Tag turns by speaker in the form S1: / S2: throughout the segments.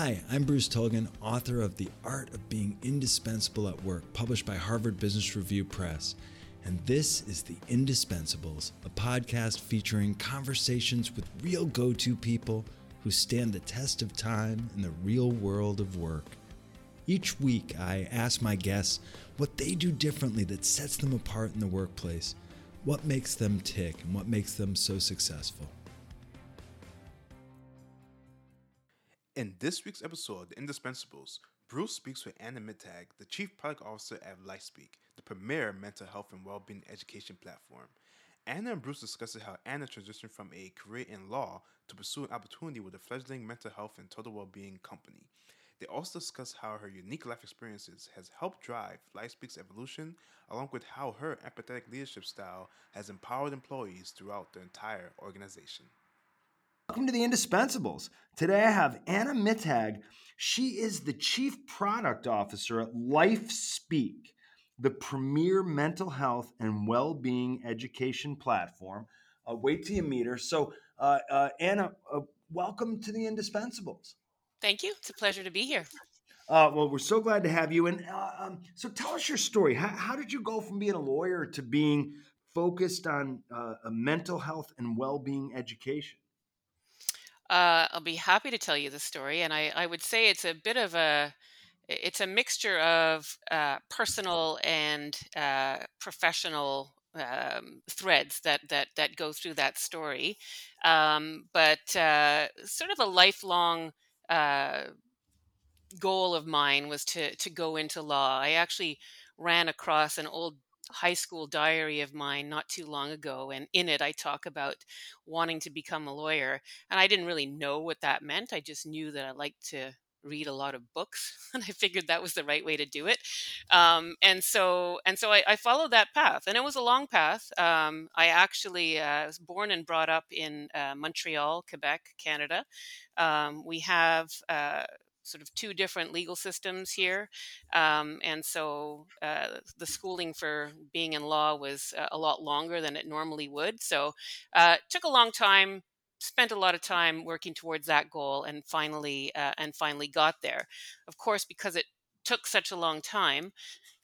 S1: Hi, I'm Bruce Tulgan, author of The Art of Being Indispensable at Work, published by Harvard Business Review Press. And this is The Indispensables, a podcast featuring conversations with real go to people who stand the test of time in the real world of work. Each week, I ask my guests what they do differently that sets them apart in the workplace, what makes them tick, and what makes them so successful.
S2: In this week's episode The Indispensables, Bruce speaks with Anna Mittag, the Chief Product Officer at LifeSpeak, the premier mental health and well-being education platform. Anna and Bruce discuss how Anna transitioned from a career in law to pursue an opportunity with a fledgling mental health and total well-being company. They also discuss how her unique life experiences has helped drive LifeSpeak's evolution, along with how her empathetic leadership style has empowered employees throughout the entire organization.
S1: Welcome to the Indispensables. Today I have Anna Mittag. She is the Chief Product Officer at LifeSpeak, the premier mental health and well-being education platform. Uh, wait till you meet her. So, uh, uh, Anna, uh, welcome to the Indispensables.
S3: Thank you. It's a pleasure to be here.
S1: Uh, well, we're so glad to have you. And uh, um, so, tell us your story. How, how, did you go from being a lawyer to being focused on uh, mental health and well-being education?
S3: Uh, I'll be happy to tell you the story, and I, I would say it's a bit of a it's a mixture of uh, personal and uh, professional um, threads that that that go through that story, um, but uh, sort of a lifelong uh, goal of mine was to to go into law. I actually ran across an old high school diary of mine not too long ago and in it I talk about wanting to become a lawyer and I didn't really know what that meant. I just knew that I liked to read a lot of books and I figured that was the right way to do it. Um, and so and so I, I, followed that path and it was a long path. Um, I actually uh, was born and brought up in uh, Montreal, Quebec, Canada. Um, we have uh, sort of two different legal systems here. Um, and so uh, the schooling for being in law was uh, a lot longer than it normally would. So uh, took a long time. Spent a lot of time working towards that goal, and finally, uh, and finally got there. Of course, because it took such a long time,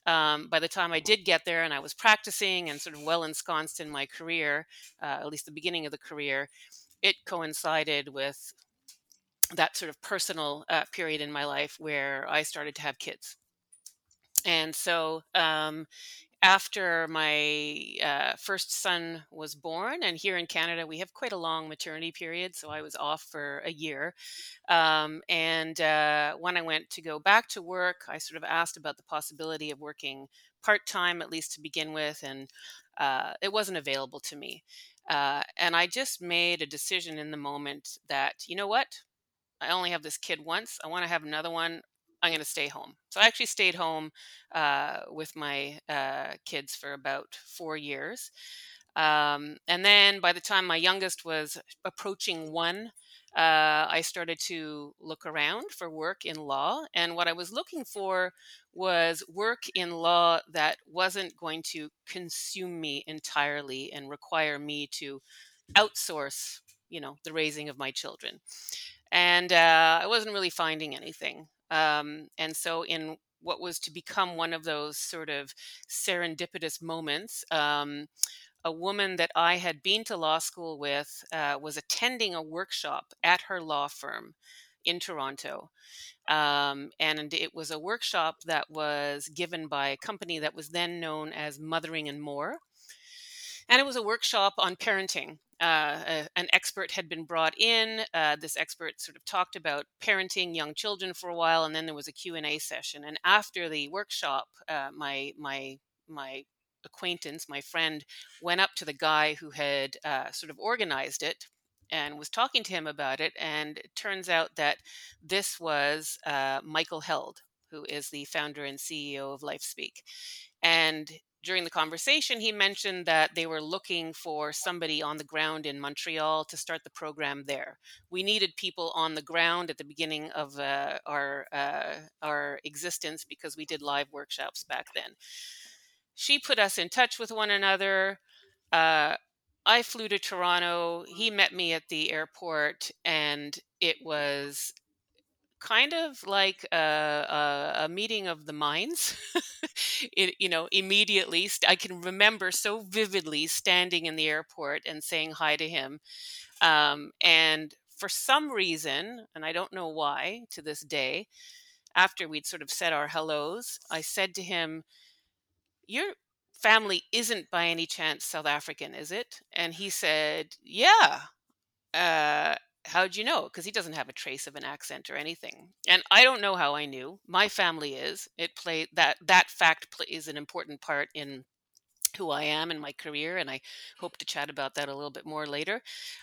S3: um, by the time I did get there and I was practicing and sort of well ensconced in my career, uh, at least the beginning of the career, it coincided with that sort of personal uh, period in my life where I started to have kids. And so um, after my uh, first son was born, and here in Canada, we have quite a long maternity period, so I was off for a year. Um, and uh, when I went to go back to work, I sort of asked about the possibility of working part time, at least to begin with, and uh, it wasn't available to me. Uh, and I just made a decision in the moment that, you know what, I only have this kid once. I want to have another one. I'm going to stay home. So I actually stayed home uh, with my uh, kids for about four years. Um, and then by the time my youngest was approaching one, uh, I started to look around for work in law. And what I was looking for was work in law that wasn't going to consume me entirely and require me to outsource, you know, the raising of my children and uh, I wasn't really finding anything. Um, and so, in what was to become one of those sort of serendipitous moments, um, a woman that I had been to law school with uh, was attending a workshop at her law firm in Toronto. Um, and it was a workshop that was given by a company that was then known as Mothering and More. And it was a workshop on parenting uh, a, an expert had been brought in. Uh, this expert sort of talked about parenting young children for a while, and then there was a Q and A session. And after the workshop, uh, my my my acquaintance, my friend, went up to the guy who had uh, sort of organized it and was talking to him about it. And it turns out that this was uh, Michael Held, who is the founder and CEO of LifeSpeak. And during the conversation, he mentioned that they were looking for somebody on the ground in Montreal to start the program there. We needed people on the ground at the beginning of uh, our uh, our existence because we did live workshops back then. She put us in touch with one another. Uh, I flew to Toronto. He met me at the airport, and it was kind of like a, a, a meeting of the minds. it, you know, immediately, I can remember so vividly standing in the airport and saying hi to him. Um, and for some reason, and I don't know why to this day, after we'd sort of said our hellos, I said to him, Your family isn't by any chance South African, is it? And he said, Yeah. Uh, how'd you know? Because he doesn't have a trace of an accent or anything. And I don't know how I knew. My family is. It played that that fact plays an important part in who I am in my career, and I hope to chat about that a little bit more later.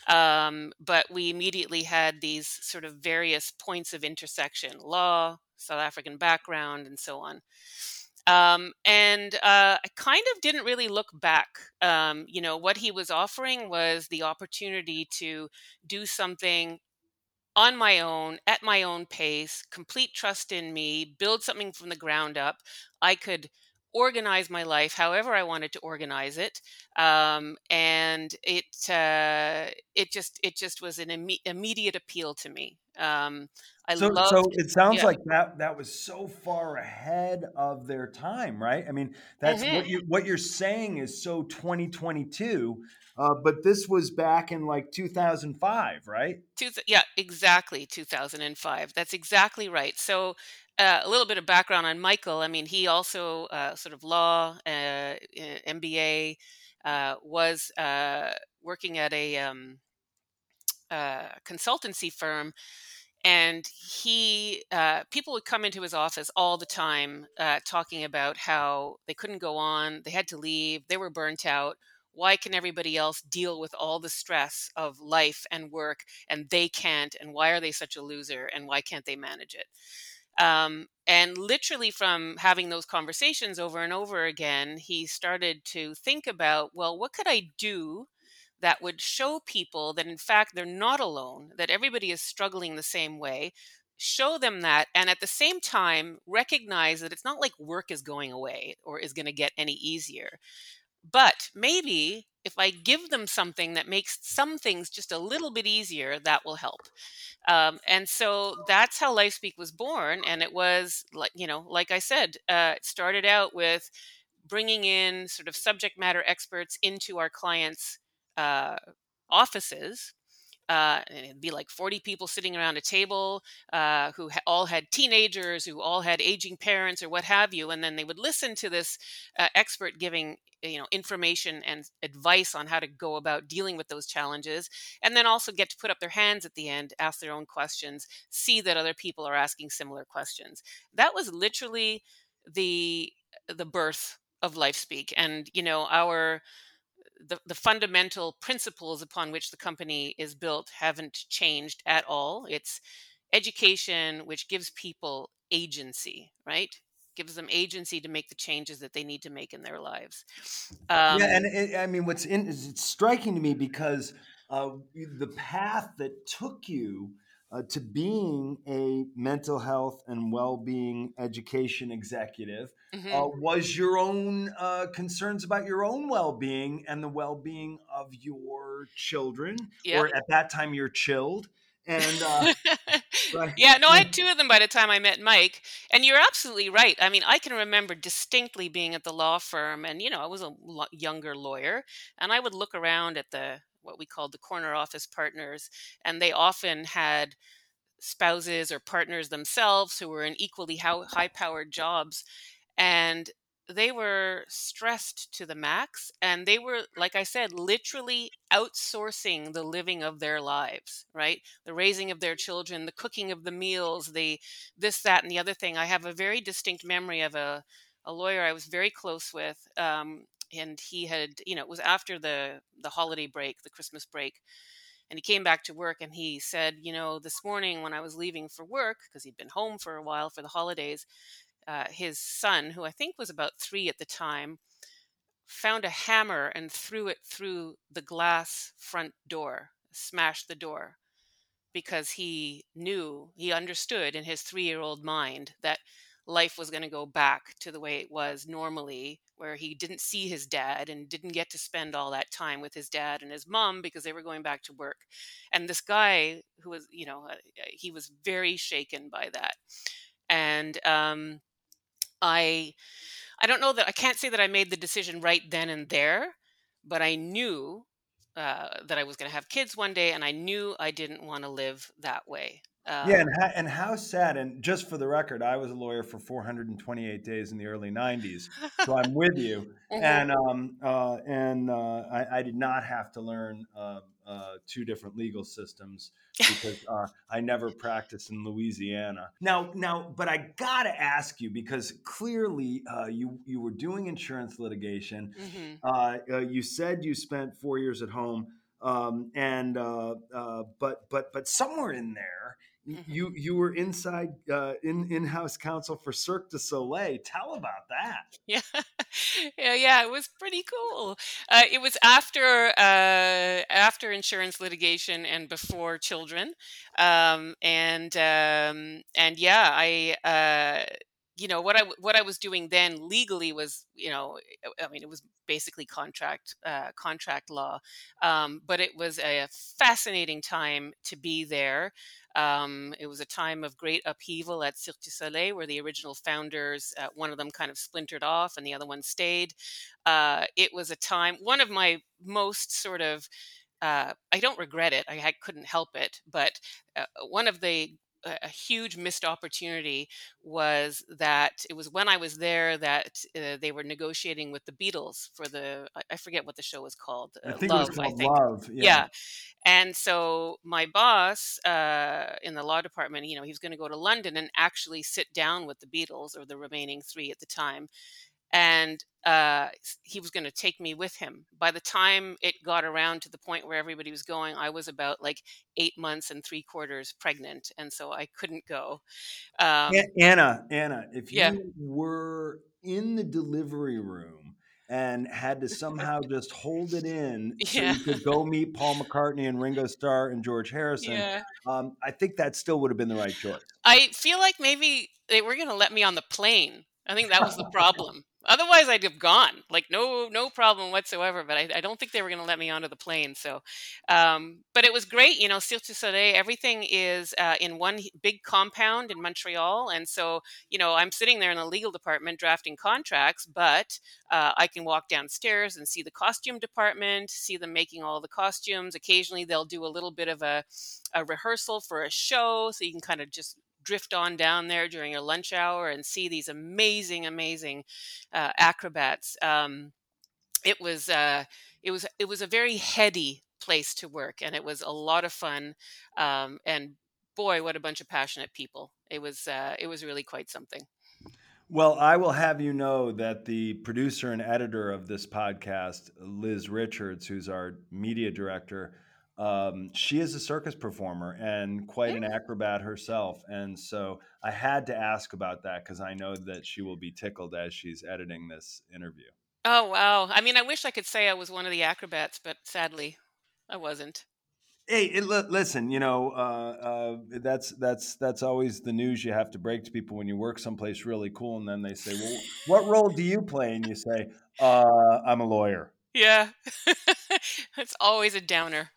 S3: Um, but we immediately had these sort of various points of intersection law, South African background, and so on. Um, and uh, I kind of didn't really look back. Um, you know, what he was offering was the opportunity to do something on my own, at my own pace, complete trust in me, build something from the ground up. I could organize my life however I wanted to organize it, um, and it uh, it just it just was an imme- immediate appeal to me. Um, I
S1: so,
S3: loved,
S1: so it sounds
S3: yeah.
S1: like that that was so far ahead of their time, right? I mean, that's
S3: Mhm.
S1: what you what you're saying is so 2022, uh, but this was back in like 2005, right?
S3: Two, yeah, exactly. 2005. That's exactly right. So, uh, a little bit of background on Michael. I mean, he also uh, sort of law, uh, uh, MBA, uh, was uh, working at a um, consultancy firm and he people would come into his office all the time talking about how they couldn't go on they had to leave they were burnt out why can everybody else deal with all the stress of life and work and they can't and why are they such a loser and why can't they manage it um, and literally from having those conversations over and over again he started to think about well what could i do that would show people that in fact they're not alone, that everybody is struggling the same way, show them that, and at the same time recognize that it's not like work is going away or is going to get any easier. But maybe if I give them something that makes some things just a little bit easier, that will help. Um, and so that's how LifeSpeak was born. And it was like, you know, like I said, uh, it started out with bringing in sort of subject matter experts into our clients' uh, offices. Uh, and it'd be like 40 people sitting around a table uh, who ha- all had teenagers, who all had aging parents, or what have you, and then they would listen to this uh, expert giving you know information and advice on how to go about dealing with those challenges and then also get to put up their hands at the end ask their own questions see that other people are asking similar questions that was literally the the birth of lifespeak and you know our the, the fundamental principles upon which the company is built haven't changed at all. It's education, which gives people agency, right? Gives them agency to make the changes that they need to make in their lives. Um,
S1: yeah, and it, I mean, what's in is it's striking to me because uh, the path that took you uh, to being a mental health and well-being education executive
S3: mhm.
S1: uh, was your own uh, concerns about your own well-being and the well-being of your children
S3: Yep.
S1: or at that time your chilled and uh, right
S3: yeah, no, I had two of them by the time I met Mike. And you're absolutely right. I mean, I can remember distinctly being at the law firm, and, you know, I was a lo- younger lawyer, and I would look around at the what we called the corner office partners, and they often had spouses or partners themselves who were in equally high powered jobs. And they were stressed to the max and they were like i said literally outsourcing the living of their lives right? The raising of their children the cooking of the meals the this that and the other thing. I have a very distinct memory of a, a lawyer i was very close with um, and he had you know it was after the the holiday break the christmas break and he came back to work and he said you know this morning when i was leaving for work because he'd been home for a while for the holidays uh, his son, who I think was about three at the time, found a hammer and threw it through the glass front door, smashed the door, because he knew, he understood in his three year old mind that life was going to go back to the way it was normally, where he didn't see his dad and didn't get to spend all that time with his dad and his mom because they were going back to work. And this guy who was, you know, uh, he was very shaken by that. And um, I, I don't know that I can't say that I made the decision right then and there, but I knew uh, that I was going to have kids one day, and I knew I didn't want to live that way.
S1: Um, yeah, and how, and how sad. And just for the record, I was a lawyer for 428 days in the early 90s, so I'm with you. mm-hmm. And um, uh, and uh, I, I, did not have to learn uh, uh two different legal systems because uh, I never practiced in Louisiana. Now, now, but I gotta ask you because clearly uh, you you were doing insurance litigation. Mm-hmm. you said you spent four years at home. Um, and but but but somewhere in there Mm-hmm. You you were inside uh, in in house counsel for Cirque du Soleil. Tell about that.
S3: Yeah, yeah, yeah. It was pretty cool. Uh, it was after uh, after insurance litigation and before children, um, and um, and yeah, I uh, you know what I what I was doing then legally was you know I mean it was basically contract uh, contract law, um, but it was a fascinating time to be there. Um, it was a time of great upheaval at Cirque du Soleil, where the original founders, uh, one of them kind of splintered off and the other one stayed. Uh, it was a time, one of my most sort of, uh, I don't regret it, I, I, couldn't help it, but uh, one of the a huge missed opportunity was that it was when I was there that uh, they were negotiating with the Beatles for the I forget what the show was called.
S1: Uh, I think Love, it was called Love.
S3: Yeah. yeah. And so my boss uh, in the law department, you know, he was going to go to London and actually sit down with the Beatles or the remaining three at the time and uh, he was going to take me with him. By the time it got around to the point where everybody was going, I was about like eight months and three quarters pregnant, and so I couldn't go.
S1: Um, Anna, Anna, if you yeah. were in the delivery room and had to somehow just hold it in so yeah. you could go meet Paul McCartney and Ringo Starr and George Harrison, yeah. um, I think that still would have been the right choice.
S3: I feel like maybe they were going to let me on the plane. I think that was the problem. Otherwise, I'd have gone. Like no, no problem whatsoever. But I, I don't think they were going to let me onto the plane. So, um, but it was great. You know, Cirque du Soleil. Everything is uh, in one big compound in Montreal, and so you know, I'm sitting there in the legal department drafting contracts, but uh, I can walk downstairs and see the costume department, see them making all the costumes. Occasionally, they'll do a little bit of a, a rehearsal for a show, so you can kind of just drift on down there during your lunch hour and see these amazing, amazing uh, acrobats. Um, it was uh, it was it was a very heady place to work, and it was a lot of fun. Um, and boy, what a bunch of passionate people! It was uh, it was really quite something.
S1: Well, I will have you know that the producer and editor of this podcast, Liz Richards, who's our media director, um, she is a circus performer and quite an acrobat herself. And so I had to ask about that because I know that she will be tickled as she's editing this interview.
S3: Oh, wow. I mean, I wish I could say I was one of the acrobats, but sadly, I wasn't.
S1: Hey, it, listen. You know, uh, uh, that's that's that's always the news you have to break to people when you work someplace really cool, and then they say, "Well, what role do you play?" And you say, uh, "I'm a lawyer."
S3: Yeah, it's always a downer.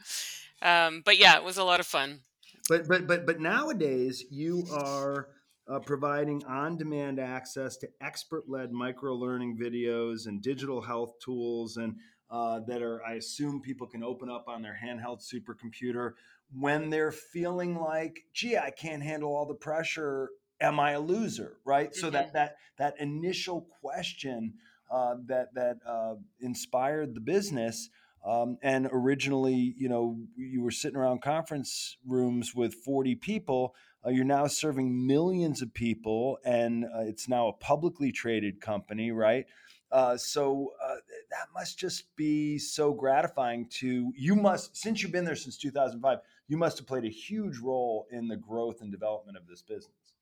S3: Um, but yeah, it was a lot of fun.
S1: But but but but nowadays you are uh, providing on-demand access to expert-led micro-learning videos and digital health tools, and uh, that are I assume people can open up on their handheld supercomputer when they're feeling like, gee, I can't handle all the pressure. Am I a loser? Right. Mm-hmm. So that mm-hmm. that that initial question uh, that that uh, inspired the business um, and originally, you know, you were sitting around conference rooms with 40 people. Uh, you're now serving millions of people, and uh, it's now a publicly traded company, right? Uh, so uh, that must just be so gratifying to you. Must since you've been there since 2005, you must have played a huge role in the growth and development of this business.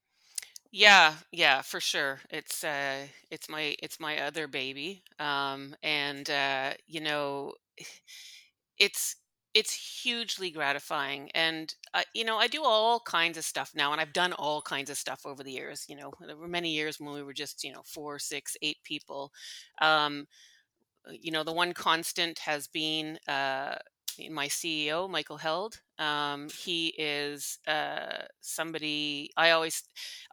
S3: Yeah, yeah, for sure. It's uh it's my it's my other baby. Um and uh you know it's it's hugely gratifying and uh, you know i do all kinds of stuff now and i've done all kinds of stuff over the years you know there were many years when we were just you know four six eight people um, uh, you know the one constant has been uh, my ceo michael held um, he is uh, somebody i always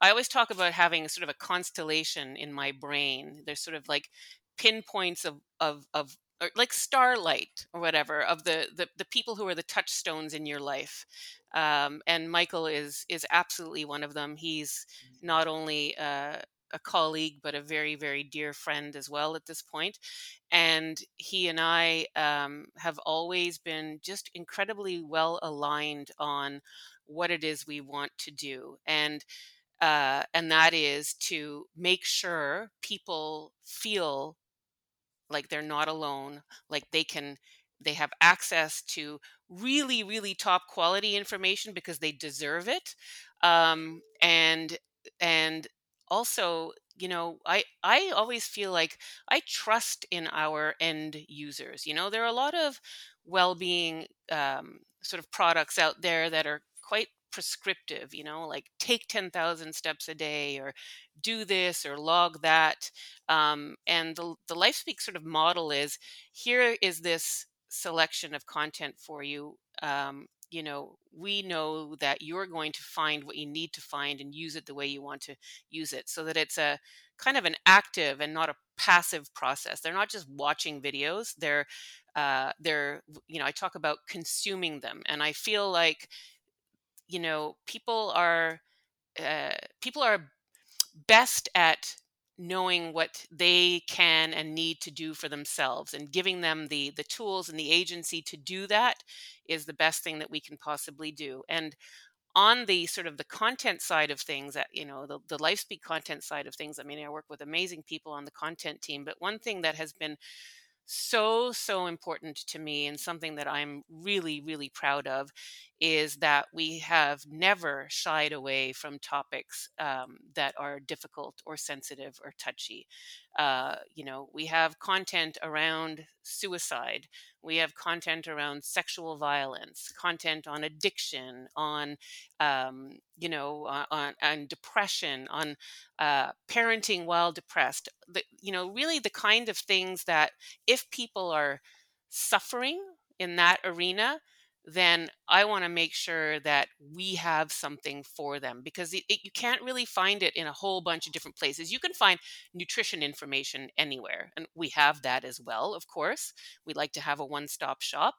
S3: i always talk about having sort of a constellation in my brain there's sort of like pinpoints of of of or like starlight or whatever of the, the the people who are the touchstones in your life um, and michael is is absolutely one of them. He's not only uh, a colleague but a very very dear friend as well at this point and he and i um, have always been just incredibly well aligned on what it is we want to do and uh, and that is to make sure people feel like they're not alone like they can they have access to really really top quality information because they deserve it um, and and also you know i i always feel like i trust in our end users you know there are a lot of well-being um, sort of products out there that are quite prescriptive you know like take 10,000 steps a day or do this or log that um, and the, the lifespeak sort of model is here is this selection of content for you um, you know we know that you're going to find what you need to find and use it the way you want to use it so that it's a kind of an active and not a passive process. They're not just watching videos they're uh, they're you know i talk about consuming them and i feel like you know people are uh, people are best at knowing what they can and need to do for themselves and giving them the the tools and the agency to do that is the best thing that we can possibly do. And on the sort of the content side of things that you know the, the content side of things i mean i work with amazing people on the content team but one thing that has been so so important to me and something that i'm really really proud of is that we have never shied away from topics um, that are difficult or sensitive or touchy uh, you know we have content around suicide we have content around sexual violence content on addiction on um, you know on, on depression on uh, parenting while depressed the, you know really the kind of things that if people are suffering in that arena then I want to make sure that we have something for them because it, it, you can't really find it in a whole bunch of different places. You can find nutrition information anywhere, and we have that as well, of course. We like to have a one stop shop.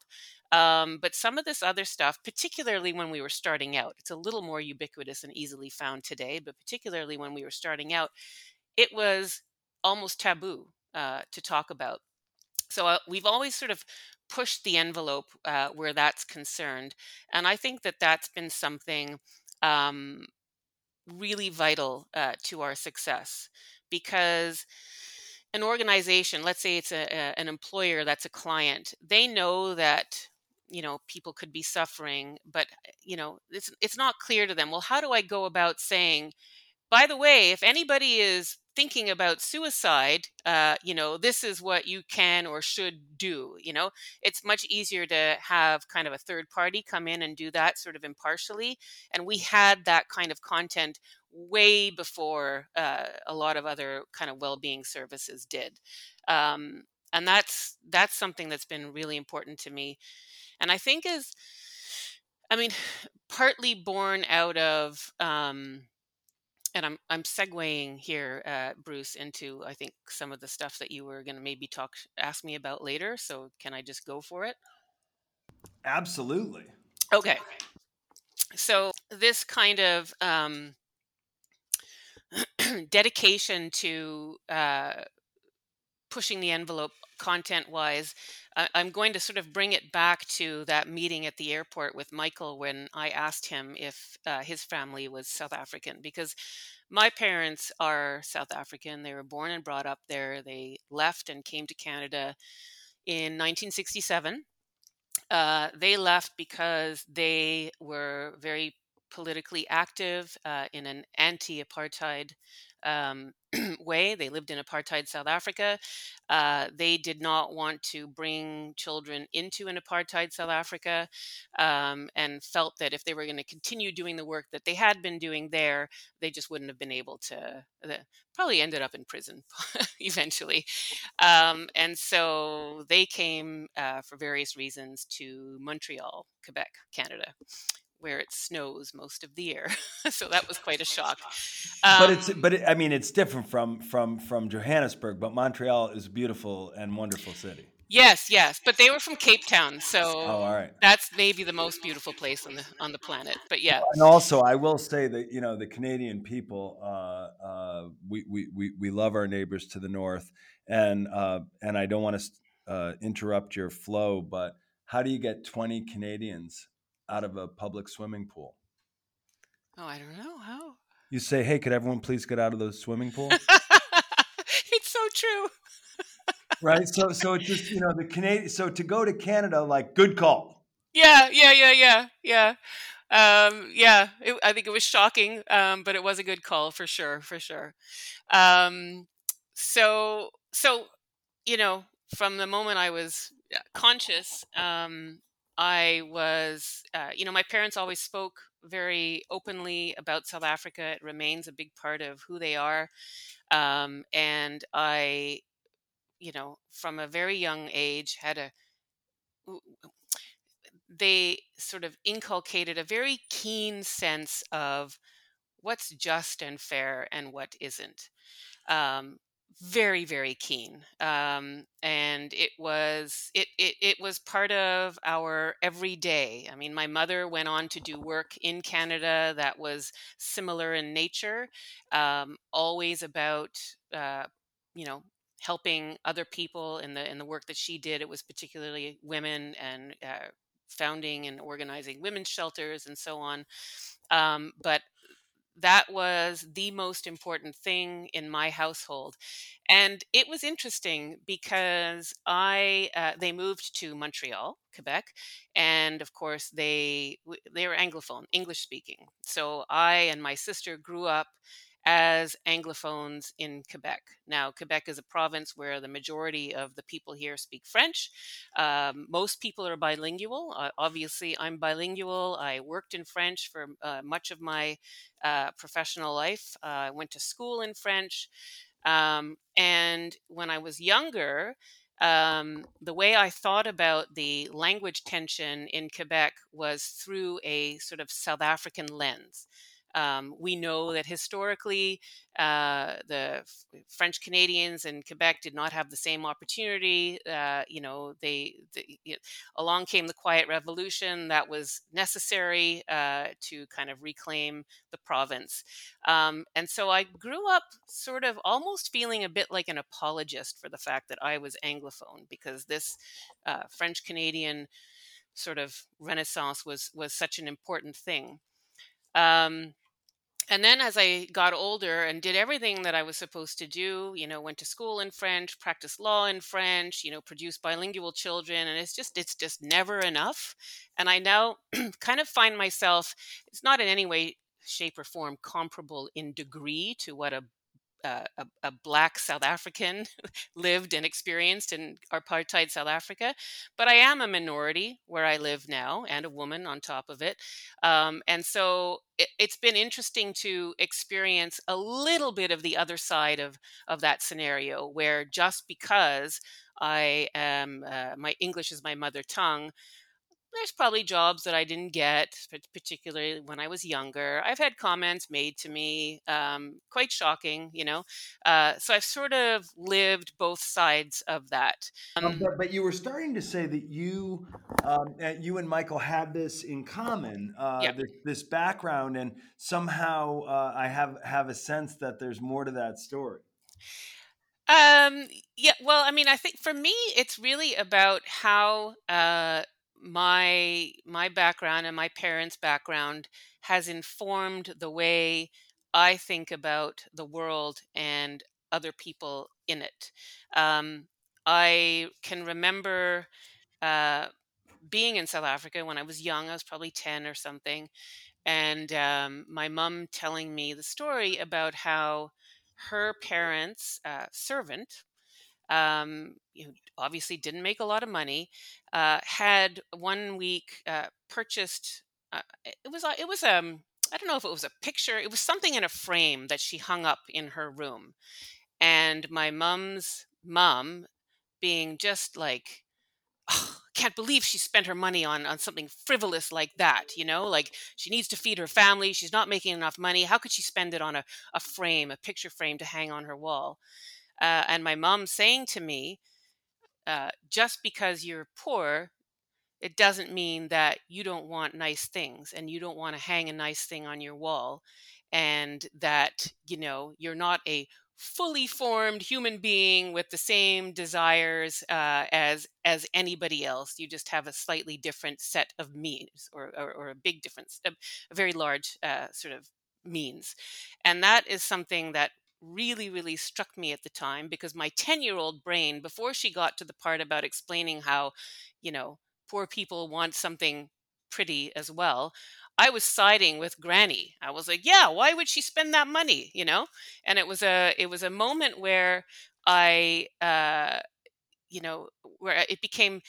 S3: Um, but some of this other stuff, particularly when we were starting out, it's a little more ubiquitous and easily found today, but particularly when we were starting out, it was almost taboo uh, to talk about. So uh, we've always sort of pushed the envelope uh, where that's concerned. And I think that that's been something um, really vital uh, to our success because an organization, let's say it's a, a, an employer that's a client, they know that you know people could be suffering but you know it's it's not clear to them well how do i go about saying by the way if anybody is thinking about suicide, uh, you know, this is what you can or should do. You know, it's much easier to have kind of a third party come in and do that sort of impartially. And we had that kind of content way before uh, a lot of other kind of well-being services did. Um, and that's that's something that's been really important to me. And I think is, I mean, partly born out of. Um, and I'm I'm segueing here, uh, Bruce, into I think some of the stuff that you were going to maybe talk ask me about later. So can I just go for it?
S4: Absolutely.
S3: Okay. So this kind of um, dedication to uh, pushing the envelope content wise i'm going to sort of bring it back to that meeting at the airport with michael when i asked him if uh, his family was south african because my parents are south african. They were born and brought up there. They left and came to canada in 1967 uh, they left because they were very politically active uh, in an anti apartheid um, way. They lived in apartheid South Africa. Uh, they did not want to bring children into an apartheid South Africa um, and felt that if they were going to continue doing the work that they had been doing there, they just wouldn't have been able to. They probably ended up in prison eventually. Um, and so they came uh, for various reasons to Montreal, Quebec, Canada where it snows most of the year. so that was quite a shock.
S1: Um, but it's but it, I mean it's different from from from Johannesburg, but Montreal is a beautiful and wonderful city.
S3: Yes, yes, but they were from Cape Town, so
S1: oh, all right.
S3: that's maybe the most beautiful place on the on the planet. But yeah,
S1: and also I will say that you know the Canadian people, uh, uh, we, we we we love our neighbors to the north, and uh, and I don't want to uh, interrupt your flow, but how do you get twenty Canadians out of a public swimming pool?
S3: Oh, I don't know how.
S1: You say, "Hey, could everyone please get out of the swimming pool?"
S3: it's so true.
S1: right. So, so it's just you know the Canadian. So to go to Canada, like, good call.
S3: Yeah, yeah, yeah, yeah, yeah. Um, yeah, it, I think it was shocking, um, but it was a good call for sure, for sure. Um, so, so you know, from the moment I was uh, conscious, um, I was, uh, you know, my parents always spoke very openly about South Africa. It remains a big part of who they are. Um, and I, you know, from a very young age, had a, they sort of inculcated a very keen sense of what's just and fair and what isn't. Um, very very keen um, and it was it, it it was part of our everyday i mean my mother went on to do work in canada that was similar in nature um, always about uh, you know helping other people in the in the work that she did. It was particularly women and uh, founding and organizing women's shelters and so on um, but that was the most important thing in my household. And it was interesting because i uh, they moved to montreal quebec and of course they they were anglophone english speaking. So i and my sister grew up as Anglophones in Quebec. Now, Quebec is a province where the majority of the people here speak French. Um, most people are bilingual. Uh, obviously, I'm bilingual. I worked in French for uh, much of my uh, professional life. Uh, I went to school in French. Um, and when I was younger, um, the way I thought about the language tension in Quebec was through a sort of South African lens. Um, we know that historically, uh, the F- French Canadians and Quebec did not have the same opportunity. Uh, you know, they, they you know, along came the Quiet Revolution that was necessary uh, to kind of reclaim the province. Um, and so I grew up sort of almost feeling a bit like an apologist for the fact that I was Anglophone because this uh, French Canadian sort of renaissance was was such an important thing. Um, and then as I got older and did everything that I was supposed to do, you know, went to school in French, practiced law in French, you know, produced bilingual children, and it's just it's just never enough. And I now kind of find myself it's not in any way shape or form comparable in degree to what a uh, a, a, black South African lived and experienced in apartheid South Africa, but I am a minority where I live now and a woman on top of it. Um, and so it, has been interesting to experience a little bit of the other side of, of that scenario where just because I am, uh, my English is my mother tongue, there's probably jobs that I didn't get, particularly when I was younger. I've had comments made to me, um, quite shocking, you know. Uh, so I've sort of lived both sides of that.
S1: Um, but, but, you were starting to say that you, um, you and Michael had this in common, uh, yeah. this, this, background, and somehow uh, I have have a sense that there's more to that story.
S3: Um, yeah, well, I mean, I think for me, it's really about how uh, my my background and my parents' background has informed the way I think about the world and other people in it. Um, I can remember uh, being in South Africa when I was young. I was probably 10 or something. And um, my mom telling me the story about how her parents' uh, servant, um, you know, obviously didn't make a lot of money, uh, had one week uh, purchased. Uh, it was it was um I don't know if it was a picture. It was something in a frame that she hung up in her room, and my mom's mom, being just like oh, can't believe she spent her money on on something frivolous like that you know like she needs to feed her family she's not making enough money how could she spend it on a, a frame a picture frame to hang on her wall uh, and my mom saying to me uh, just because you're poor it doesn't mean that you don't want nice things and you don't want to hang a nice thing on your wall and that you know you're not a fully formed human being with the same desires uh, as as anybody else. You just have a slightly different set of means, or or, or a big difference, a, a very large uh, sort of means, and that is something that really really struck me at the time because my 10 year old brain before she got to the part about explaining how you know poor people want something pretty as well I was siding with Granny. I was like, yeah, why would she spend that money? You know, and it was a it was a moment where I, uh, you know, where it became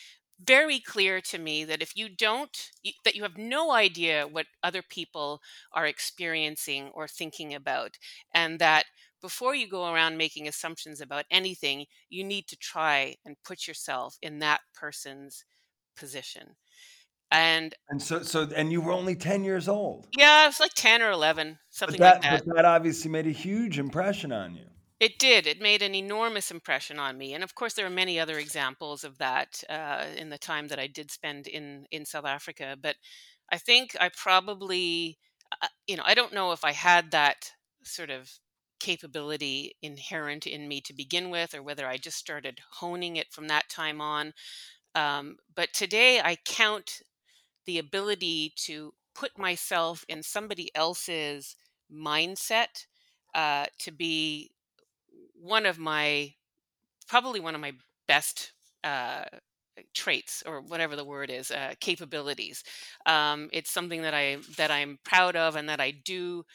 S3: very clear to me that if you don't that you have no idea what other people are experiencing or thinking about and that before you go around making assumptions about anything you need to try and put yourself in that person's position. And
S1: and so so and you were only 10 years old.
S3: Yeah it's like 10 or 11 something
S1: that,
S3: like that
S1: but that obviously made a huge impression on you.
S3: It did it made an enormous impression on me and of course there are many other examples of that uh, in the time that i did spend in in south africa but i think i probably uh, you know i don't know if i had that sort of capability inherent in me to begin with or whether i just started honing it from that time on. Um, but today i count the ability to put myself in somebody else's mindset uh, to be one of my probably one of my best uh, traits or whatever the word is uh, capabilities. Um, it's something that i that i'm proud of and that i do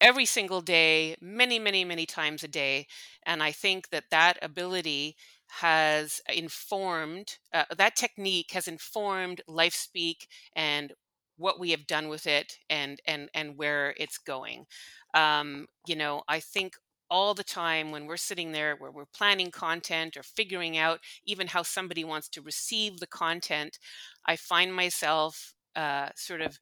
S3: every single day many many many times a day and i think that that ability has informed uh, that technique has informed LifeSpeak and what we have done with it and and and where it's going. Um, you know i think all the time when we're sitting there where we're planning content or figuring out even how somebody wants to receive the content i find myself uh, sort of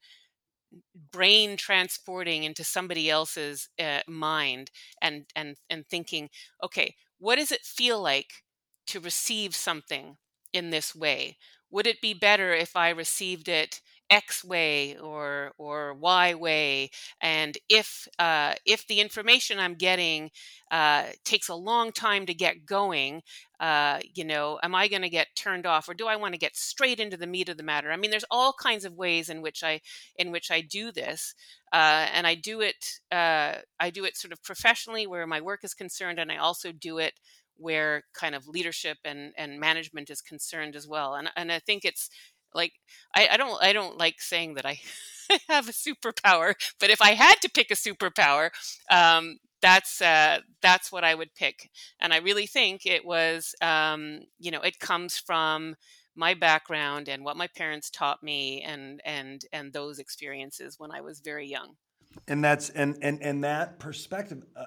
S3: brain transporting into somebody else's uh, mind and and and thinking okay what does it feel like to receive something in this way? Would it be better if I received it X way or or Y way? And if uh, if the information I'm getting uh, takes a long time to get going, uh, you know, am I going to get turned off, or do I want to get straight into the meat of the matter? I mean, there's all kinds of ways in which I in which I do this, uh, and I do it uh, I do it sort of professionally where my work is concerned, and I also do it where kind of leadership and and management is concerned as well and and i think it's like i, I don't i don't like saying that i have a superpower but if i had to pick a superpower um, that's uh, that's what i would pick. And i really think it was um, you know it comes from my background and what my parents taught me and and and those experiences when i was very young.
S1: And that's and and and that perspective uh,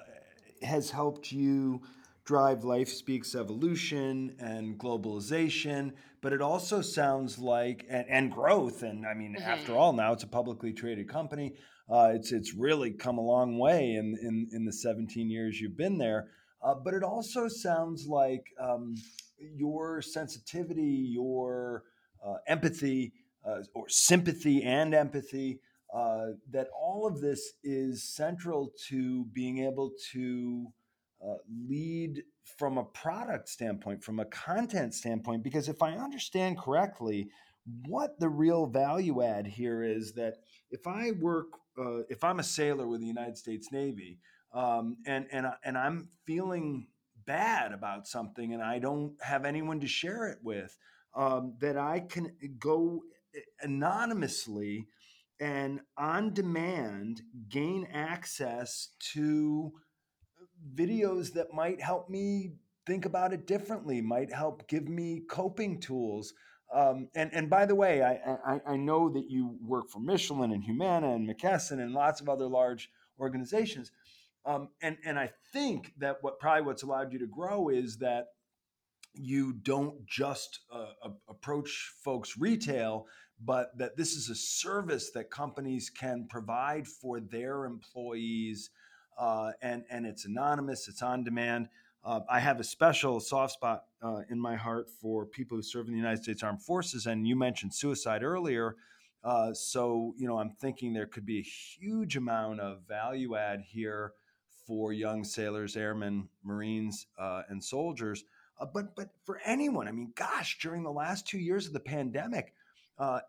S1: has helped you drive LifeSpeak's evolution and globalization, but it also sounds like and, and growth. And I mean, mm-hmm. after all, now it's a publicly traded company. Uh, it's it's really come a long way in in, in the 17 years you've been there. Uh, but it also sounds like um, your sensitivity, your uh, empathy, uh, or sympathy and empathy. Uh, that all of this is central to being able to uh, lead from a product standpoint, from a content standpoint, because if I understand correctly, what the real value add here is that if I work, uh, if I'm a sailor with the United States Navy, um, and and and I'm feeling bad about something, and I don't have anyone to share it with, um, that I can go anonymously and on demand gain access to videos that might help me think about it differently, might help give me coping tools. Um, and and by the way, I, I, I know that you work for Michelin and Humana and McKesson and lots of other large organizations. Um, and and I think that what probably what's allowed you to grow is that you don't just uh, approach folks retail, but that this is a service that companies can provide for their employees, uh, and and it's anonymous, it's on demand. Uh, I have a special soft spot uh, in my heart for people who serve in the United States Armed Forces, and you mentioned suicide earlier. Uh, so you know, I'm thinking there could be a huge amount of value add here for young sailors, airmen, Marines, uh, and soldiers uh, but but for anyone, I mean, gosh, during the last two years of the pandemic,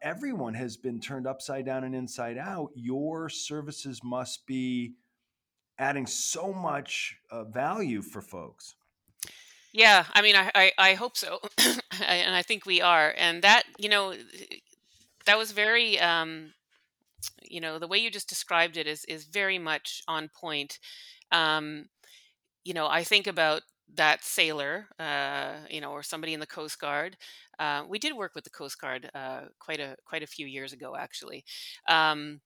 S1: everyone has been turned upside down and inside out. Your services must be adding so much uh, value for folks.
S3: Yeah, I mean, I I, I hope so, and I think we are. And that you know, that was very. Um, you know the way you just described it is is very much on point um, you know i think about that sailor, uh, you know, or somebody in the Coast Guard. Uh, we did work with the Coast Guard uh, quite a quite a few years ago, actually. Um,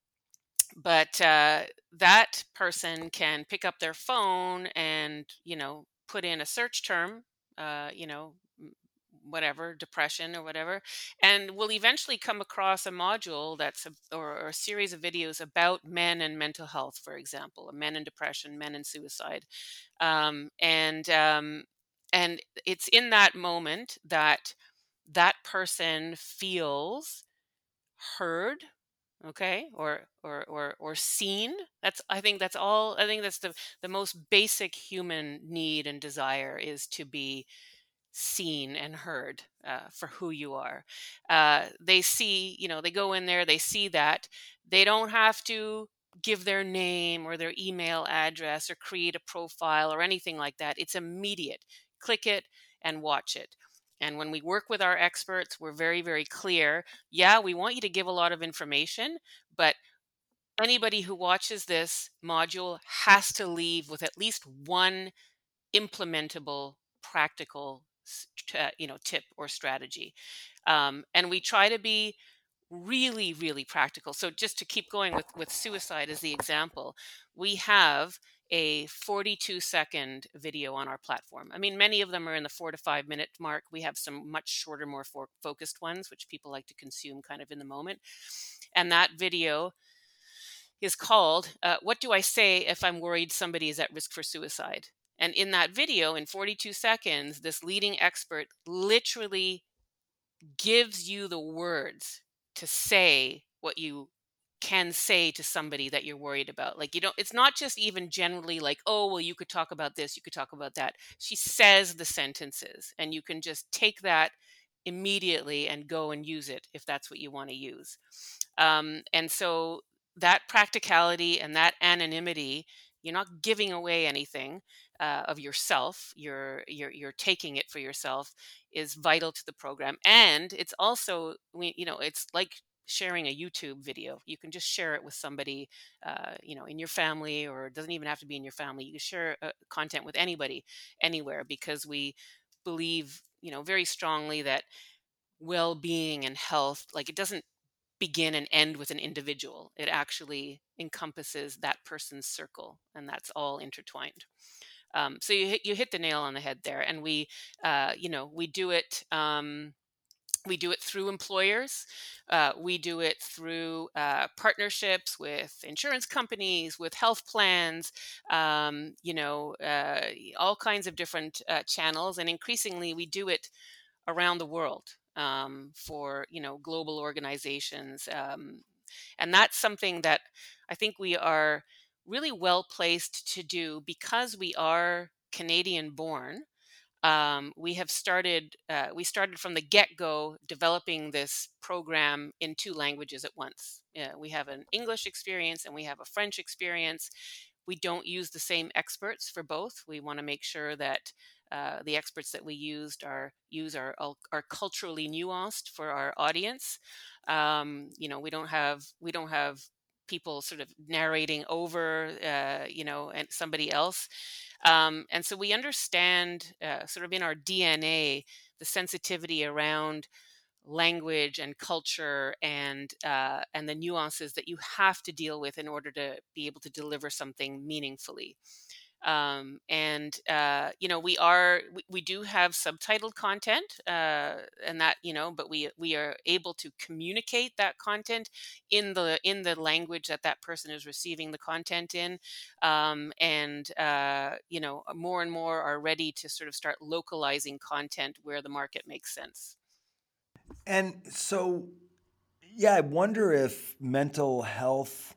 S3: but uh, that person can pick up their phone and you know put in a search term, uh, you know, whatever depression or whatever and we'll eventually come across a module that's a, or, or, a series of videos about men and mental health for example men and depression men and suicide um, and um, and it's in that moment that that person feels heard okay or or or or seen that's i think that's all i think that's the the most basic human need and desire is to be seen and heard uh, for who you are. Uh, they see, you know, they go in there, they see that. They don't have to give their name or their email address or create a profile or anything like that. It's immediate. Click it and watch it. And when we work with our experts, we're very, very clear. Yeah, we want you to give a lot of information, but anybody who watches this module has to leave with at least one implementable practical you know tip or strategy um, and we try to be really really practical so just to keep going with with suicide as the example we have a 42 second video on our platform. I mean many of them are in the four to five minute mark. We have some much shorter more focused ones which people like to consume kind of in the moment. And that video is called uh, what do i say if i'm worried somebody is at risk for suicide? And in that video, in 42 seconds, this leading expert literally gives you the words to say what you can say to somebody that you're worried about. Like, you don't, it's not just even generally like, oh, well, you could talk about this, you could talk about that. She says the sentences, and you can just take that immediately and go and use it if that's what you want to use. Um, and so that practicality and that anonymity, you're not giving away anything uh, of yourself you're you're you're taking it for yourself is vital to the program and it's also we you know it's like sharing a youtube video you can just share it with somebody uh, you know in your family or it doesn't even have to be in your family you can share uh, content with anybody anywhere because we believe you know very strongly that well-being and health like it doesn't begin and end with an individual it actually encompasses that person's circle and that's all intertwined um, so you hit, you hit the nail on the head there, and we, uh, you know, we do it. Um, we do it through employers. Uh, we do it through uh, partnerships with insurance companies, with health plans, um, you know, uh, all kinds of different uh, channels. And increasingly, we do it around the world um, for, you know, global organizations. Um, and that's something that I think we are really well placed to do because we are Canadian born. Um, we have started, uh, we started from the get go developing this program in two languages at once. We have an English experience and we have a French experience. We don't use the same experts for both. We want to make sure that uh, the experts that we used are use are are culturally nuanced for our audience. Um, you know, we don't have we don't have people sort of narrating over, uh, you know, and somebody else. Um, and so we understand, uh, sort of in our DNA, the sensitivity around language and culture and uh, and the nuances that you have to deal with in order to be able to deliver something meaningfully um, and uh, you know we are we, we, do have subtitled content uh, and that you know but we we are able to communicate that content in the in the language that that person is receiving the content in um, and uh, you know more and more are ready to sort of start localizing content where the market makes sense.
S1: And so yeah i wonder if mental health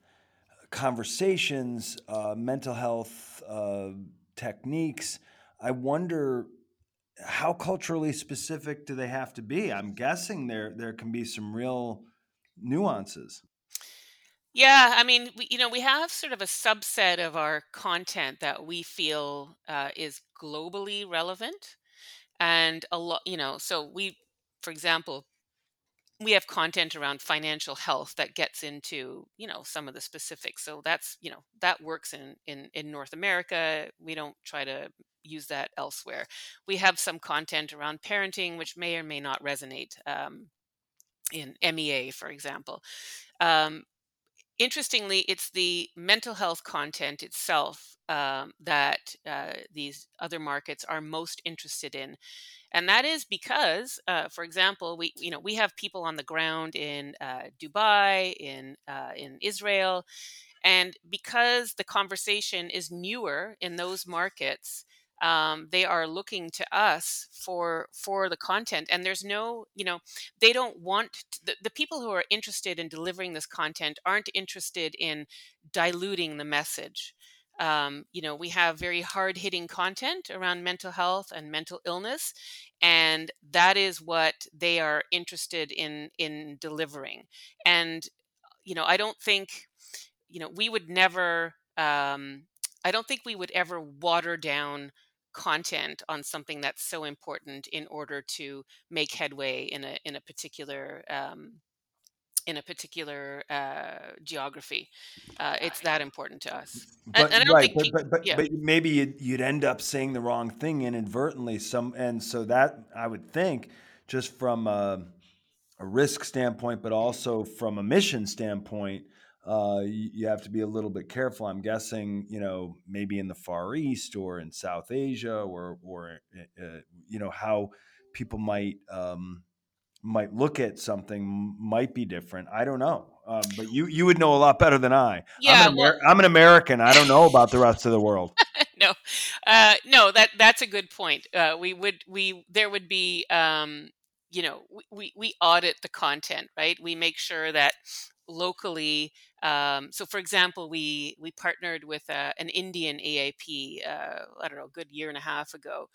S1: conversations uh, mental health uh, techniques. I wonder how culturally specific do they have to be? I'm guessing there there can be some real nuances.
S3: Yeah, I mean, we, you know, we have sort of a subset of our content that we feel uh, is globally relevant, and a lot, you know, so we, for example, we have content around financial health that gets into you know some of the specifics so that's you know that works in in in north america we don't try to use that elsewhere. We have some content around parenting which may or may not resonate um, in mea for example. Um, interestingly it's the mental health content itself um, that uh, these other markets are most interested in and that is because uh, for example we you know we have people on the ground in uh, dubai in uh, in israel and because the conversation is newer in those markets um, they are looking to us for for the content and there's no you know they don't want to, the, the people who are interested in delivering this content aren't interested in diluting the message um, you know, we have very hard hitting content around mental health and mental illness, and that is what they are interested in in delivering. And you know, I don't think, you know, we would never. Um, I don't think we would ever water down content on something that's so important in order to make headway in a in a particular um, in a particular uh, geography. Uh, it's that important to us.
S1: But and, and right, but, but, but, yeah. but, maybe you'd, you'd, end up saying the wrong thing inadvertently. Some and so that I would think, just from a, a risk standpoint, but also from a mission standpoint, uh, you, you, have to be a little bit careful. I'm guessing, you know, maybe in the Far East or in South Asia, or or uh, uh you know how people might. Um, might look at something might be different. I don't know, um, but you you would know a lot better than I.
S3: Yeah,
S1: I'm an, Amer- well, I'm an American. I don't know about the rest of the world.
S3: no, uh, no, that that's a good point. Uh, we would we there would be um, you know we we audit the content right. We make sure that locally um, so for example we we partnered with uh, an indian aap uh, i don't know a good year and a half ago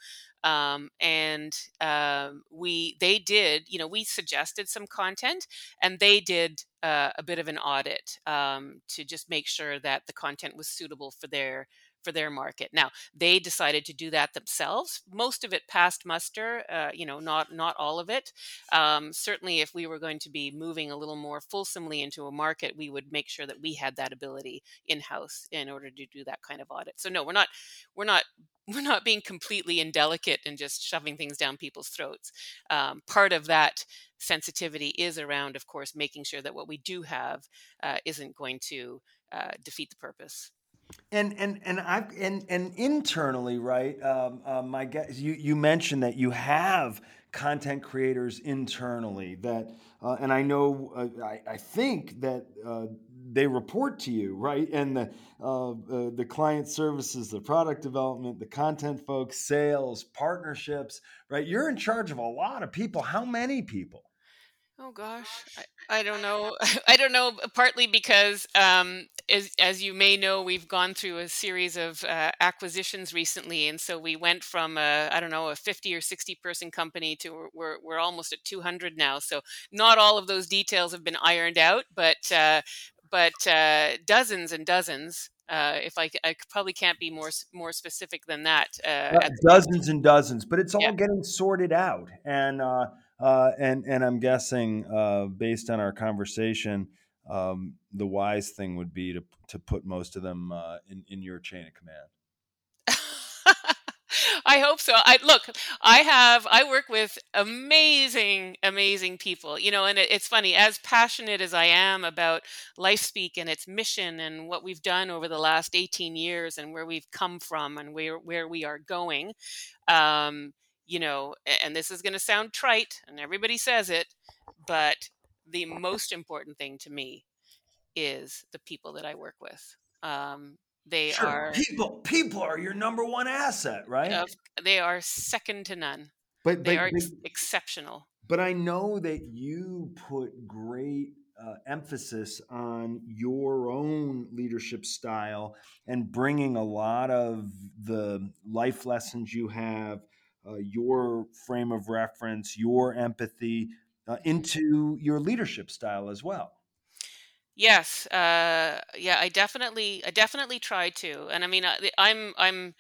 S3: um, and um, we they did you know we suggested some content and they did uh, a bit of an audit um, to just make sure that the content was suitable for their for their market. Now they decided to do that themselves. Most of it passed muster, uh, you know, not not all of it. Um, certainly, if we were going to be moving a little more fulsomely into a market, we would make sure that we had that ability in house in order to do that kind of audit. So no, we're not we're not we're not being completely indelicate and just shoving things down people's throats. Um, part of that sensitivity is around, of course, making sure that what we do have uh, isn't going to uh, defeat the purpose.
S1: And and and I and and internally, right? Um, uh, my guess, you you mentioned that you have content creators internally that, uh, and I know uh, I, I think that uh, they report to you, right? And the uh, uh, the client services, the product development, the content folks, sales, partnerships, right? You're in charge of a lot of people. How many people?
S3: Oh gosh, I, I don't know. I don't know. Partly because, um, as as you may know, we've gone through a series of uh, acquisitions recently, and so we went from a I don't know a fifty or sixty person company to we're we're almost at two hundred now. So not all of those details have been ironed out, but uh, but uh, dozens and dozens Uh, if I, I probably can't be more more specific than that.
S1: Uh, dozens and dozens, but it's all yeah. getting sorted out, and uh, uh, and and I'm guessing uh, based on our conversation, um, the wise thing would be to to put most of them uh, in in your chain of command.
S3: I hope so. I look, I have I work with amazing amazing people. You know, and it, it's funny as passionate as I am about LifeSpeak and its mission and what we've done over the last 18 years and where we've come from and where where we are going. Um, you know, and this is going to sound trite and everybody says it, but the most important thing to me is the people that I work with. Um, they sure. are
S1: people. People are your number one asset, right? Uh,
S3: they are second to none. But they but, are ex- exceptional.
S1: But I know that you put great uh, emphasis on your own leadership style and bringing a lot of the life lessons you have, uh, your frame of reference, your empathy uh, into your leadership style as well.
S3: Yes, uh, yeah, I definitely, I definitely try to, and I mean, I, I'm, I'm,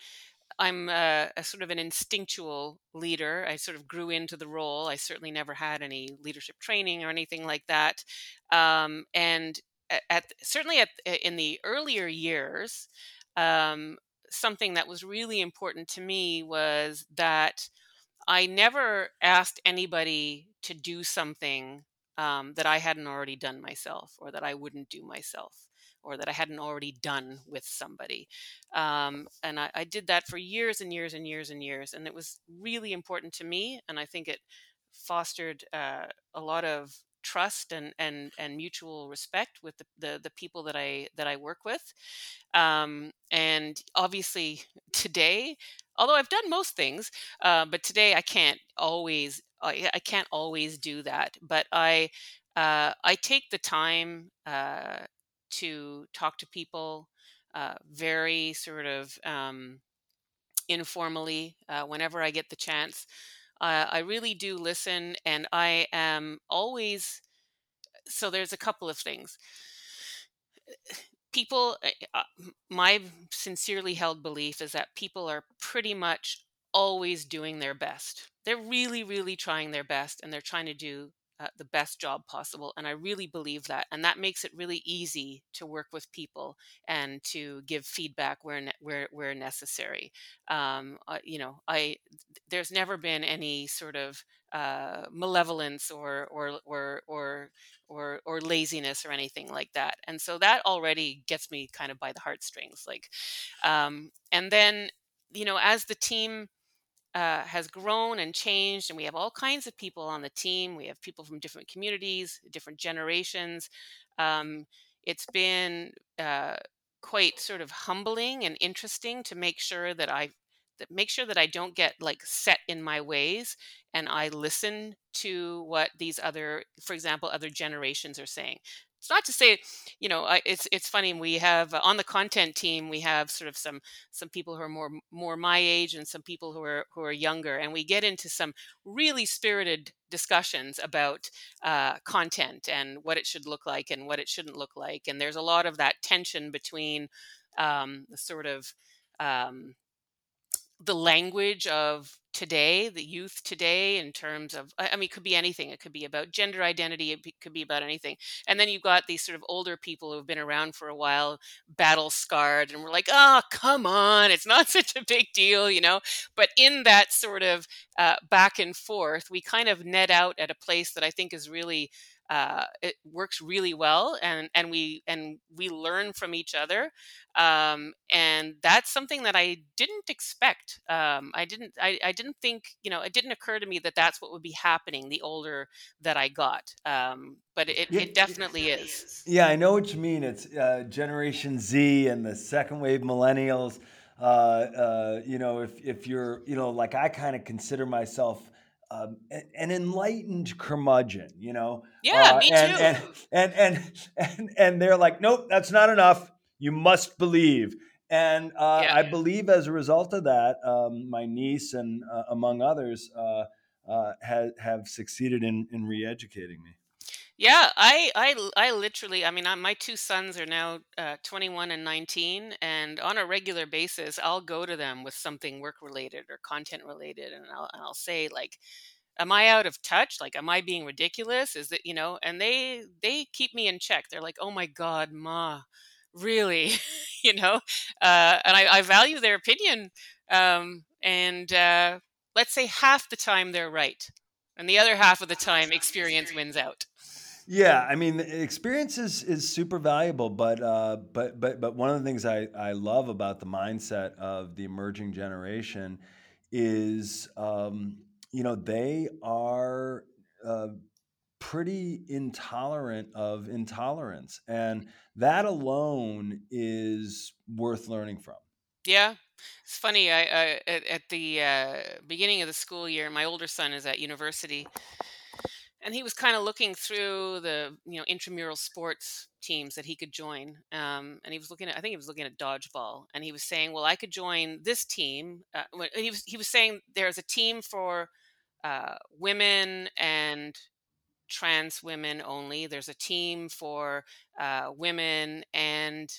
S3: I'm a, a sort of an instinctual leader. I sort of grew into the role. I certainly never had any leadership training or anything like that, um, and at, at certainly at in the earlier years, um, something that was really important to me was that I never asked anybody to do something um, that I hadn't already done myself or that I wouldn't do myself or that I hadn't already done with somebody. Um, and I, I, did that for years and years and years and years. And it was really important to me. And I think it fostered uh, a lot of trust and, and, and mutual respect with the, the, the people that I, that I work with. Um, and obviously today, although I've done most things, uh, but today I can't always I, I can't always do that, but I uh, I take the time uh, to talk to people uh, very sort of um, informally uh, whenever I get the chance. Uh, I really do listen, and I am always so. There's a couple of things. People, uh, my sincerely held belief is that people are pretty much always doing their best. They're really, really trying their best and they're trying to do uh, the best job possible. And I really believe that. And that makes it really easy to work with people and to give feedback where, ne- where, where necessary. Um, uh, you know, I, there's never been any sort of uh, malevolence or, or, or, or, or, or laziness or anything like that. And so that already gets me kind of by the heartstrings. Like, um, and then, you know, as the team, uh, has grown and changed, and we have all kinds of people on the team. We have people from different communities, different generations. Um, it's been uh, quite sort of humbling and interesting to make sure that I that make sure that I don't get like set in my ways and I listen to what these other, for example, other generations are saying it's not to say you know it's it's funny we have uh, on the content team we have sort of some some people who are more more my age and some people who are who are younger and we get into some really spirited discussions about uh, content and what it should look like and what it shouldn't look like and there's a lot of that tension between um, the sort of um, the language of today, the youth today, in terms of, I mean, it could be anything. It could be about gender identity. It could be about anything. And then you've got these sort of older people who've been around for a while, battle scarred, and we're like, oh, come on, it's not such a big deal, you know? But in that sort of uh, back and forth, we kind of net out at a place that I think is really uh, it works really well and and we and we learn from each other um, and that's something that I didn't expect um, I didn't I, I didn't think you know it didn't occur to me that that's what would be happening the older that I got um, but it, yeah, it definitely it is.
S1: yeah I know what you mean it's uh, generation Z and the second wave millennials uh, uh, you know if, if you're you know like I kind of consider myself um, an enlightened curmudgeon, you know.
S3: Yeah, uh, me
S1: and,
S3: too.
S1: And, and and and and they're like, nope, that's not enough. You must believe. And uh, yeah. I believe as a result of that, um, my niece and uh, among others uh, uh have have succeeded in in re-educating me.
S3: Yeah, I, I, I literally, I mean, I, my two sons are now uh, 21 and 19, and on a regular basis, I'll go to them with something work related or content related, and I'll, and I'll say like, "Am I out of touch? Like, am I being ridiculous? Is that you know?" And they they keep me in check. They're like, "Oh my God, ma, really?" you know, uh, and I, I value their opinion. Um, and uh, let's say half the time they're right, and the other half of the time, experience wins out.
S1: Yeah, I mean, experience is, is super valuable, but uh, but but but one of the things I, I love about the mindset of the emerging generation is, um, you know, they are uh, pretty intolerant of intolerance, and that alone is worth learning from.
S3: Yeah, it's funny. I, I at, at the uh, beginning of the school year, my older son is at university, and he was kind of looking through the you know intramural sports teams that he could join um, and he was looking at i think he was looking at dodgeball and he was saying well i could join this team uh, he was he was saying there's a team for uh, women and trans women only there's a team for uh, women and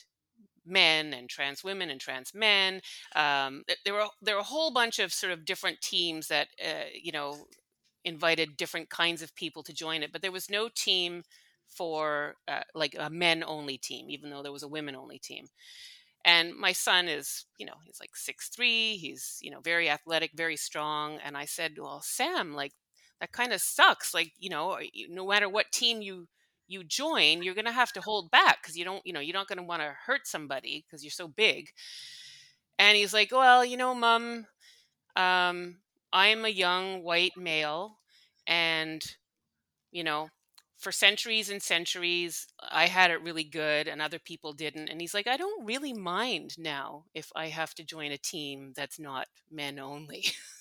S3: men and trans women and trans men. Um, there were there were a whole bunch of sort of different teams that uh, you know invited different kinds of people to join it, but there was no team for uh, like a men only team, even though there was a women only team. And my son is, you know, he's like six three. He's, you know, very athletic, very strong. And I said, well, Sam, like that kind of sucks. Like, you know, no matter what team you you join, you're going to have to hold back because you don't, you know, you're not going to want to hurt somebody because you're so big. And he's like, well, you know, mom, um, I'm a young white male, and, you know, for centuries and centuries, I had it really good and other people didn't. And he's like, I don't really mind now if I have to join a team that's not men only.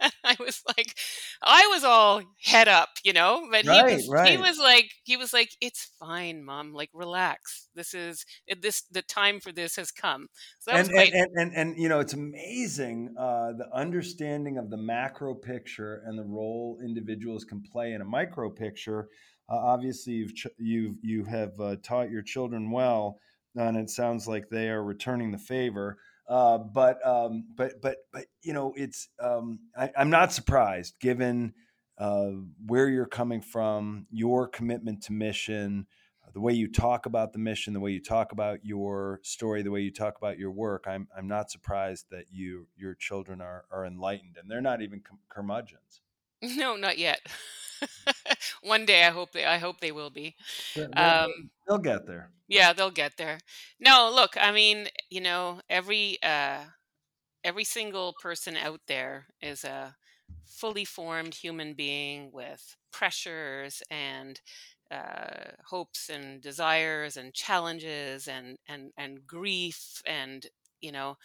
S3: I was like, I was all head up, you know, but right, he was, right. he was like, he was like, it's fine, mom, like relax. This is this, the time for this has come.
S1: So and, quite- and, and, and, and, you know, it's amazing, uh, the understanding of the macro picture and the role individuals can play in a micro picture. Uh, obviously you've, ch- you've, you have uh, taught your children well, and it sounds like they are returning the favor. Uh, but um, but but but you know, it's um, I, am not surprised given uh, where you're coming from, your commitment to mission, the way you talk about the mission, the way you talk about your story, the way you talk about your work. I'm I'm not surprised that you your children are are enlightened, and they're not even curmudgeons.
S3: No, not yet. One day, I hope they. I hope they will be.
S1: They'll, um, they'll get there.
S3: Yeah, they'll get there. No, look, I mean, you know, every uh, every single person out there is a fully formed human being with pressures and uh, hopes and desires and challenges and and and grief and you know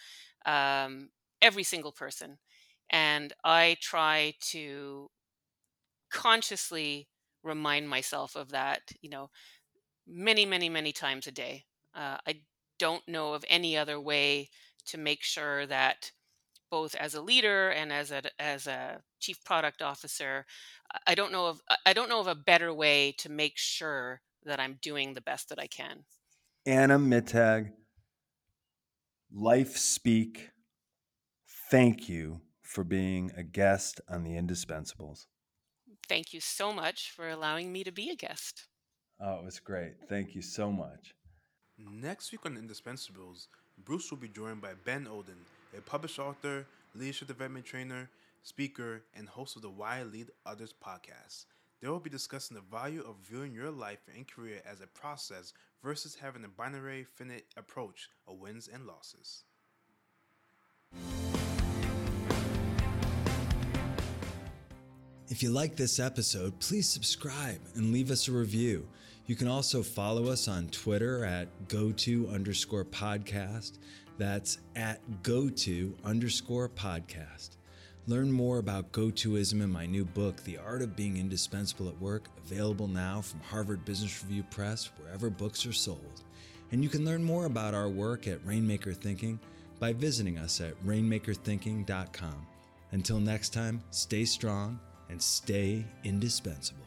S3: um, every single person and i try to consciously remind myself of that, you know, many, many, many times a day. Uh, I don't know of any other way to make sure that both as a leader and as a as a chief product officer, I don't know of I don't know of a better way to make sure that I'm doing the best that I can.
S1: Anna Mittag, LifeSpeak, thank you for being a guest on the Indispensables
S3: thank you so much for allowing me to be a guest.
S1: Oh, it was great. Thank you so much.
S2: Next week on Indispensables, Bruce will be joined by Ben Oden, a published author, leadership development trainer, speaker, and host of the Why Lead Others podcast. They will be discussing the value of viewing your life and career as a process versus having a binary finite approach of wins and losses.
S1: If you like this episode, please subscribe and leave us a review. You can also follow us on Twitter at go-to underscore podcast. That's at go-to underscore podcast. Learn more about go-toism in my new book, The Art of Being Indispensable at Work, available now from Harvard Business Review Press, wherever books are sold. And you can learn more about our work at Rainmaker Thinking by visiting us at rainmakerthinking.com. Until next time, stay strong and stay indispensable.